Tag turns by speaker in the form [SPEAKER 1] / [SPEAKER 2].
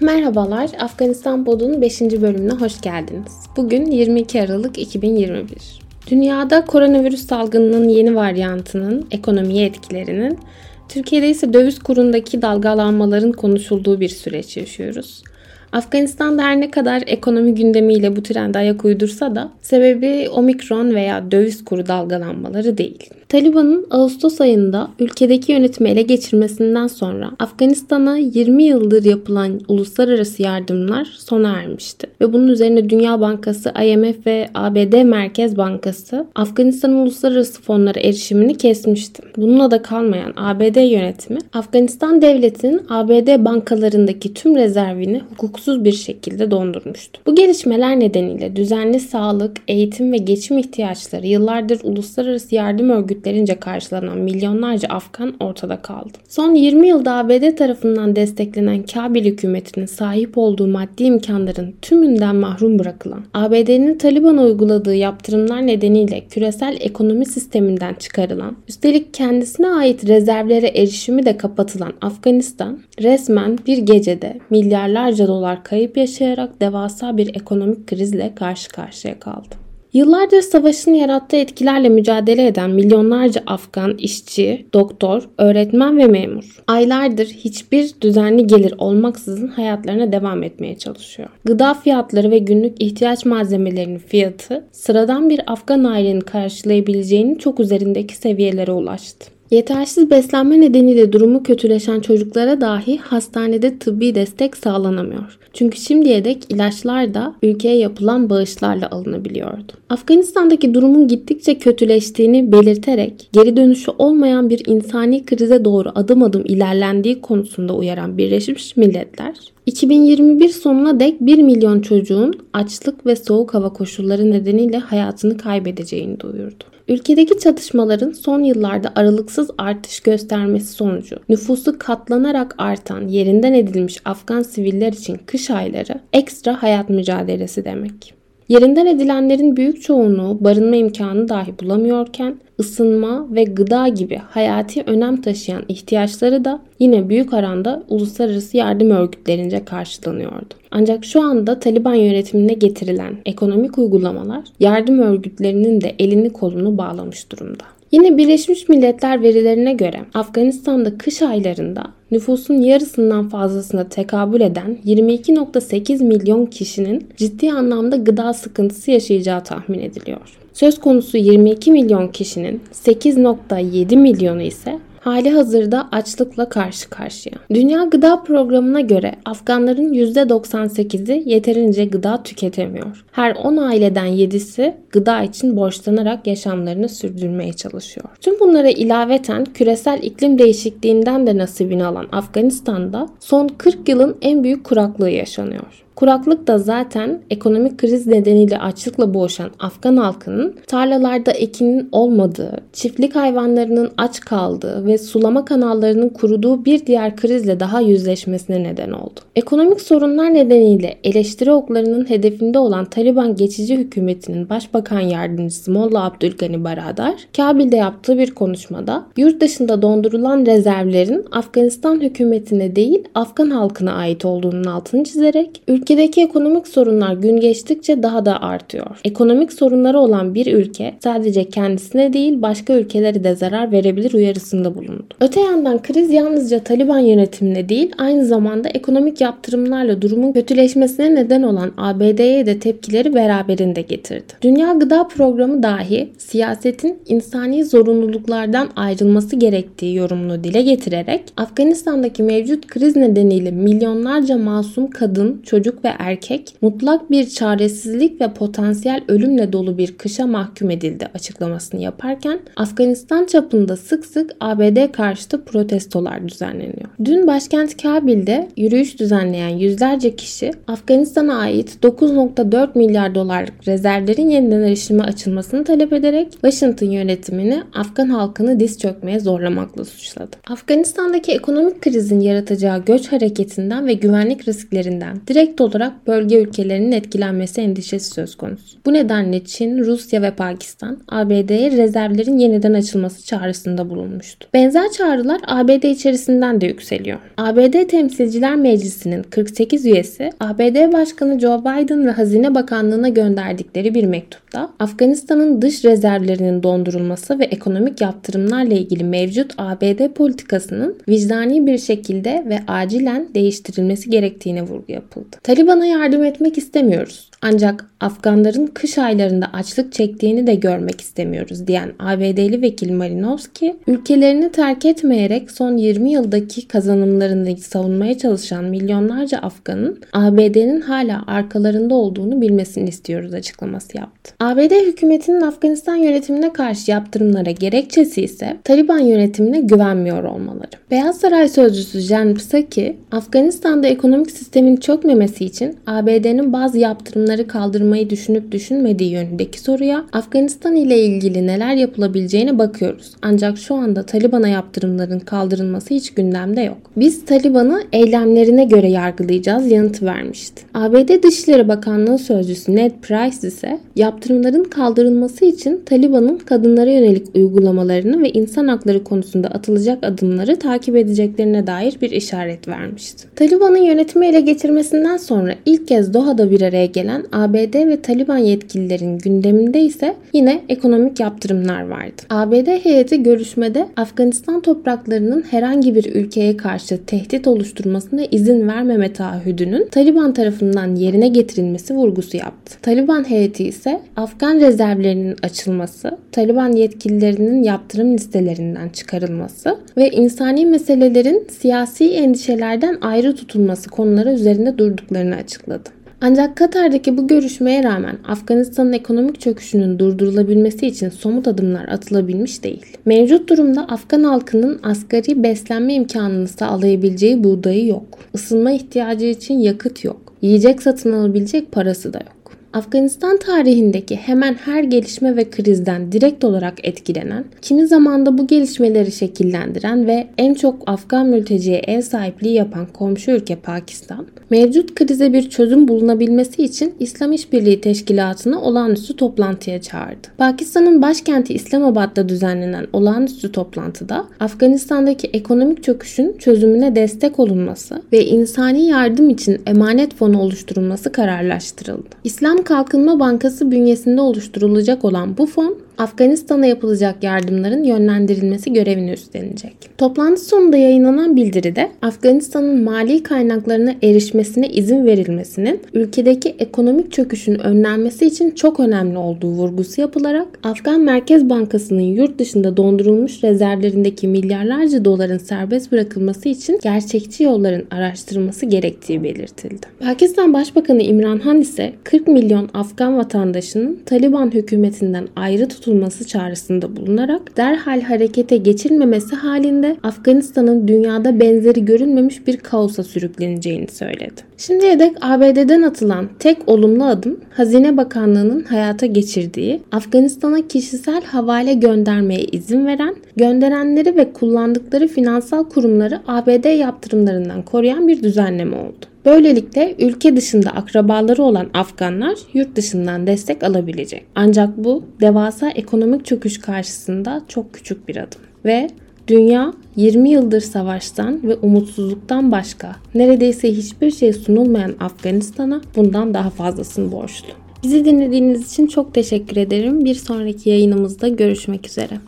[SPEAKER 1] Merhabalar, Afganistan Pod'un 5. bölümüne hoş geldiniz. Bugün 22 Aralık 2021. Dünyada koronavirüs salgınının yeni varyantının ekonomiye etkilerinin, Türkiye'de ise döviz kurundaki dalgalanmaların konuşulduğu bir süreç yaşıyoruz. Afganistan'da her ne kadar ekonomi gündemiyle bu trende ayak uydursa da sebebi omikron veya döviz kuru dalgalanmaları değil. Taliban'ın Ağustos ayında ülkedeki yönetimi ele geçirmesinden sonra Afganistan'a 20 yıldır yapılan uluslararası yardımlar sona ermişti. Ve bunun üzerine Dünya Bankası, IMF ve ABD Merkez Bankası Afganistan'ın uluslararası fonlara erişimini kesmişti. Bununla da kalmayan ABD yönetimi Afganistan devletinin ABD bankalarındaki tüm rezervini hukuksuz bir şekilde dondurmuştu. Bu gelişmeler nedeniyle düzenli sağlık, eğitim ve geçim ihtiyaçları yıllardır uluslararası yardım örgütleri örgütlerince karşılanan milyonlarca Afgan ortada kaldı. Son 20 yılda ABD tarafından desteklenen Kabil hükümetinin sahip olduğu maddi imkanların tümünden mahrum bırakılan, ABD'nin Taliban uyguladığı yaptırımlar nedeniyle küresel ekonomi sisteminden çıkarılan, üstelik kendisine ait rezervlere erişimi de kapatılan Afganistan, resmen bir gecede milyarlarca dolar kayıp yaşayarak devasa bir ekonomik krizle karşı karşıya kaldı. Yıllardır savaşın yarattığı etkilerle mücadele eden milyonlarca Afgan işçi, doktor, öğretmen ve memur aylardır hiçbir düzenli gelir olmaksızın hayatlarına devam etmeye çalışıyor. Gıda fiyatları ve günlük ihtiyaç malzemelerinin fiyatı sıradan bir Afgan ailenin karşılayabileceğinin çok üzerindeki seviyelere ulaştı. Yetersiz beslenme nedeniyle durumu kötüleşen çocuklara dahi hastanede tıbbi destek sağlanamıyor. Çünkü şimdiye dek ilaçlar da ülkeye yapılan bağışlarla alınabiliyordu. Afganistan'daki durumun gittikçe kötüleştiğini belirterek geri dönüşü olmayan bir insani krize doğru adım adım ilerlendiği konusunda uyaran Birleşmiş Milletler 2021 sonuna dek 1 milyon çocuğun açlık ve soğuk hava koşulları nedeniyle hayatını kaybedeceğini duyurdu. Ülkedeki çatışmaların son yıllarda aralıksız artış göstermesi sonucu nüfusu katlanarak artan yerinden edilmiş Afgan siviller için kış ayları ekstra hayat mücadelesi demek. Yerinden edilenlerin büyük çoğunluğu barınma imkanı dahi bulamıyorken ısınma ve gıda gibi hayati önem taşıyan ihtiyaçları da yine büyük oranda uluslararası yardım örgütlerince karşılanıyordu. Ancak şu anda Taliban yönetimine getirilen ekonomik uygulamalar yardım örgütlerinin de elini kolunu bağlamış durumda. Yine Birleşmiş Milletler verilerine göre Afganistan'da kış aylarında nüfusun yarısından fazlasına tekabül eden 22.8 milyon kişinin ciddi anlamda gıda sıkıntısı yaşayacağı tahmin ediliyor. Söz konusu 22 milyon kişinin 8.7 milyonu ise hali hazırda açlıkla karşı karşıya. Dünya Gıda Programı'na göre Afganların %98'i yeterince gıda tüketemiyor. Her 10 aileden 7'si gıda için borçlanarak yaşamlarını sürdürmeye çalışıyor. Tüm bunlara ilaveten küresel iklim değişikliğinden de nasibini alan Afganistan'da son 40 yılın en büyük kuraklığı yaşanıyor. Kuraklık da zaten ekonomik kriz nedeniyle açlıkla boğuşan Afgan halkının tarlalarda ekinin olmadığı, çiftlik hayvanlarının aç kaldığı ve sulama kanallarının kuruduğu bir diğer krizle daha yüzleşmesine neden oldu. Ekonomik sorunlar nedeniyle eleştiri oklarının hedefinde olan Taliban geçici hükümetinin başbakan yardımcısı Molla Abdülgani Baradar, Kabil'de yaptığı bir konuşmada yurt dışında dondurulan rezervlerin Afganistan hükümetine değil Afgan halkına ait olduğunun altını çizerek Ülkedeki ekonomik sorunlar gün geçtikçe daha da artıyor. Ekonomik sorunları olan bir ülke sadece kendisine değil başka ülkelere de zarar verebilir uyarısında bulundu. Öte yandan kriz yalnızca Taliban yönetimine değil aynı zamanda ekonomik yaptırımlarla durumun kötüleşmesine neden olan ABD'ye de tepkileri beraberinde getirdi. Dünya Gıda Programı dahi siyasetin insani zorunluluklardan ayrılması gerektiği yorumunu dile getirerek Afganistan'daki mevcut kriz nedeniyle milyonlarca masum kadın, çocuk çocuk ve erkek mutlak bir çaresizlik ve potansiyel ölümle dolu bir kışa mahkum edildi açıklamasını yaparken Afganistan çapında sık sık ABD karşıtı protestolar düzenleniyor. Dün başkent Kabil'de yürüyüş düzenleyen yüzlerce kişi Afganistan'a ait 9.4 milyar dolarlık rezervlerin yeniden erişime açılmasını talep ederek Washington yönetimini Afgan halkını diz çökmeye zorlamakla suçladı. Afganistan'daki ekonomik krizin yaratacağı göç hareketinden ve güvenlik risklerinden direkt olarak bölge ülkelerinin etkilenmesi endişesi söz konusu. Bu nedenle Çin, Rusya ve Pakistan ABD'ye rezervlerin yeniden açılması çağrısında bulunmuştu. Benzer çağrılar ABD içerisinden de yükseliyor. ABD Temsilciler Meclisi'nin 48 üyesi ABD Başkanı Joe Biden ve Hazine Bakanlığı'na gönderdikleri bir mektupta Afganistan'ın dış rezervlerinin dondurulması ve ekonomik yaptırımlarla ilgili mevcut ABD politikasının vicdani bir şekilde ve acilen değiştirilmesi gerektiğine vurgu yapıldı. Taliban'a yardım etmek istemiyoruz. Ancak Afganların kış aylarında açlık çektiğini de görmek istemiyoruz diyen ABD'li vekil Malinowski, ülkelerini terk etmeyerek son 20 yıldaki kazanımlarını savunmaya çalışan milyonlarca Afgan'ın ABD'nin hala arkalarında olduğunu bilmesini istiyoruz açıklaması yaptı. ABD hükümetinin Afganistan yönetimine karşı yaptırımlara gerekçesi ise Taliban yönetimine güvenmiyor olmaları. Beyaz Saray sözcüsü Jen Psaki, Afganistan'da ekonomik sistemin çökmemesi için ABD'nin bazı yaptırımları kaldırmayı düşünüp düşünmediği yönündeki soruya Afganistan ile ilgili neler yapılabileceğine bakıyoruz. Ancak şu anda Taliban'a yaptırımların kaldırılması hiç gündemde yok. Biz Taliban'ı eylemlerine göre yargılayacağız yanıtı vermişti. ABD Dışişleri Bakanlığı sözcüsü Ned Price ise yaptırımların kaldırılması için Taliban'ın kadınlara yönelik uygulamalarını ve insan hakları konusunda atılacak adımları takip edeceklerine dair bir işaret vermişti. Taliban'ın yönetimi ele geçirmesinden sonra ilk kez Doha'da bir araya gelen ABD ve Taliban yetkililerin gündeminde ise yine ekonomik yaptırımlar vardı. ABD heyeti görüşmede Afganistan topraklarının herhangi bir ülkeye karşı tehdit oluşturmasına izin vermeme taahhüdünün Taliban tarafından yerine getirilmesi vurgusu yaptı. Taliban heyeti ise Afgan rezervlerinin açılması, Taliban yetkililerinin yaptırım listelerinden çıkarılması ve insani meselelerin siyasi endişelerden ayrı tutulması konuları üzerinde durduklarını açıkladı. Ancak Katar'daki bu görüşmeye rağmen Afganistan'ın ekonomik çöküşünün durdurulabilmesi için somut adımlar atılabilmiş değil. Mevcut durumda Afgan halkının asgari beslenme imkanını sağlayabileceği buğdayı yok. Isınma ihtiyacı için yakıt yok. Yiyecek satın alabilecek parası da yok. Afganistan tarihindeki hemen her gelişme ve krizden direkt olarak etkilenen, kimi zamanda bu gelişmeleri şekillendiren ve en çok Afgan mülteciye ev sahipliği yapan komşu ülke Pakistan, mevcut krize bir çözüm bulunabilmesi için İslam İşbirliği Teşkilatı'nı olağanüstü toplantıya çağırdı. Pakistan'ın başkenti İslamabad'da düzenlenen olağanüstü toplantıda Afganistan'daki ekonomik çöküşün çözümüne destek olunması ve insani yardım için emanet fonu oluşturulması kararlaştırıldı. İslam Kalkınma Bankası bünyesinde oluşturulacak olan bu fon Afganistan'a yapılacak yardımların yönlendirilmesi görevini üstlenecek. Toplantı sonunda yayınlanan bildiride Afganistan'ın mali kaynaklarına erişmesine izin verilmesinin ülkedeki ekonomik çöküşün önlenmesi için çok önemli olduğu vurgusu yapılarak Afgan Merkez Bankası'nın yurt dışında dondurulmuş rezervlerindeki milyarlarca doların serbest bırakılması için gerçekçi yolların araştırılması gerektiği belirtildi. Pakistan Başbakanı İmran Han ise 40 milyon Afgan vatandaşının Taliban hükümetinden ayrı tutulması tutulması çağrısında bulunarak derhal harekete geçilmemesi halinde Afganistan'ın dünyada benzeri görülmemiş bir kaosa sürükleneceğini söyledi. Şimdiye dek ABD'den atılan tek olumlu adım Hazine Bakanlığı'nın hayata geçirdiği Afganistan'a kişisel havale göndermeye izin veren, gönderenleri ve kullandıkları finansal kurumları ABD yaptırımlarından koruyan bir düzenleme oldu. Böylelikle ülke dışında akrabaları olan Afganlar yurt dışından destek alabilecek. Ancak bu devasa ekonomik çöküş karşısında çok küçük bir adım. Ve dünya 20 yıldır savaştan ve umutsuzluktan başka neredeyse hiçbir şey sunulmayan Afganistan'a bundan daha fazlasını borçlu. Bizi dinlediğiniz için çok teşekkür ederim. Bir sonraki yayınımızda görüşmek üzere.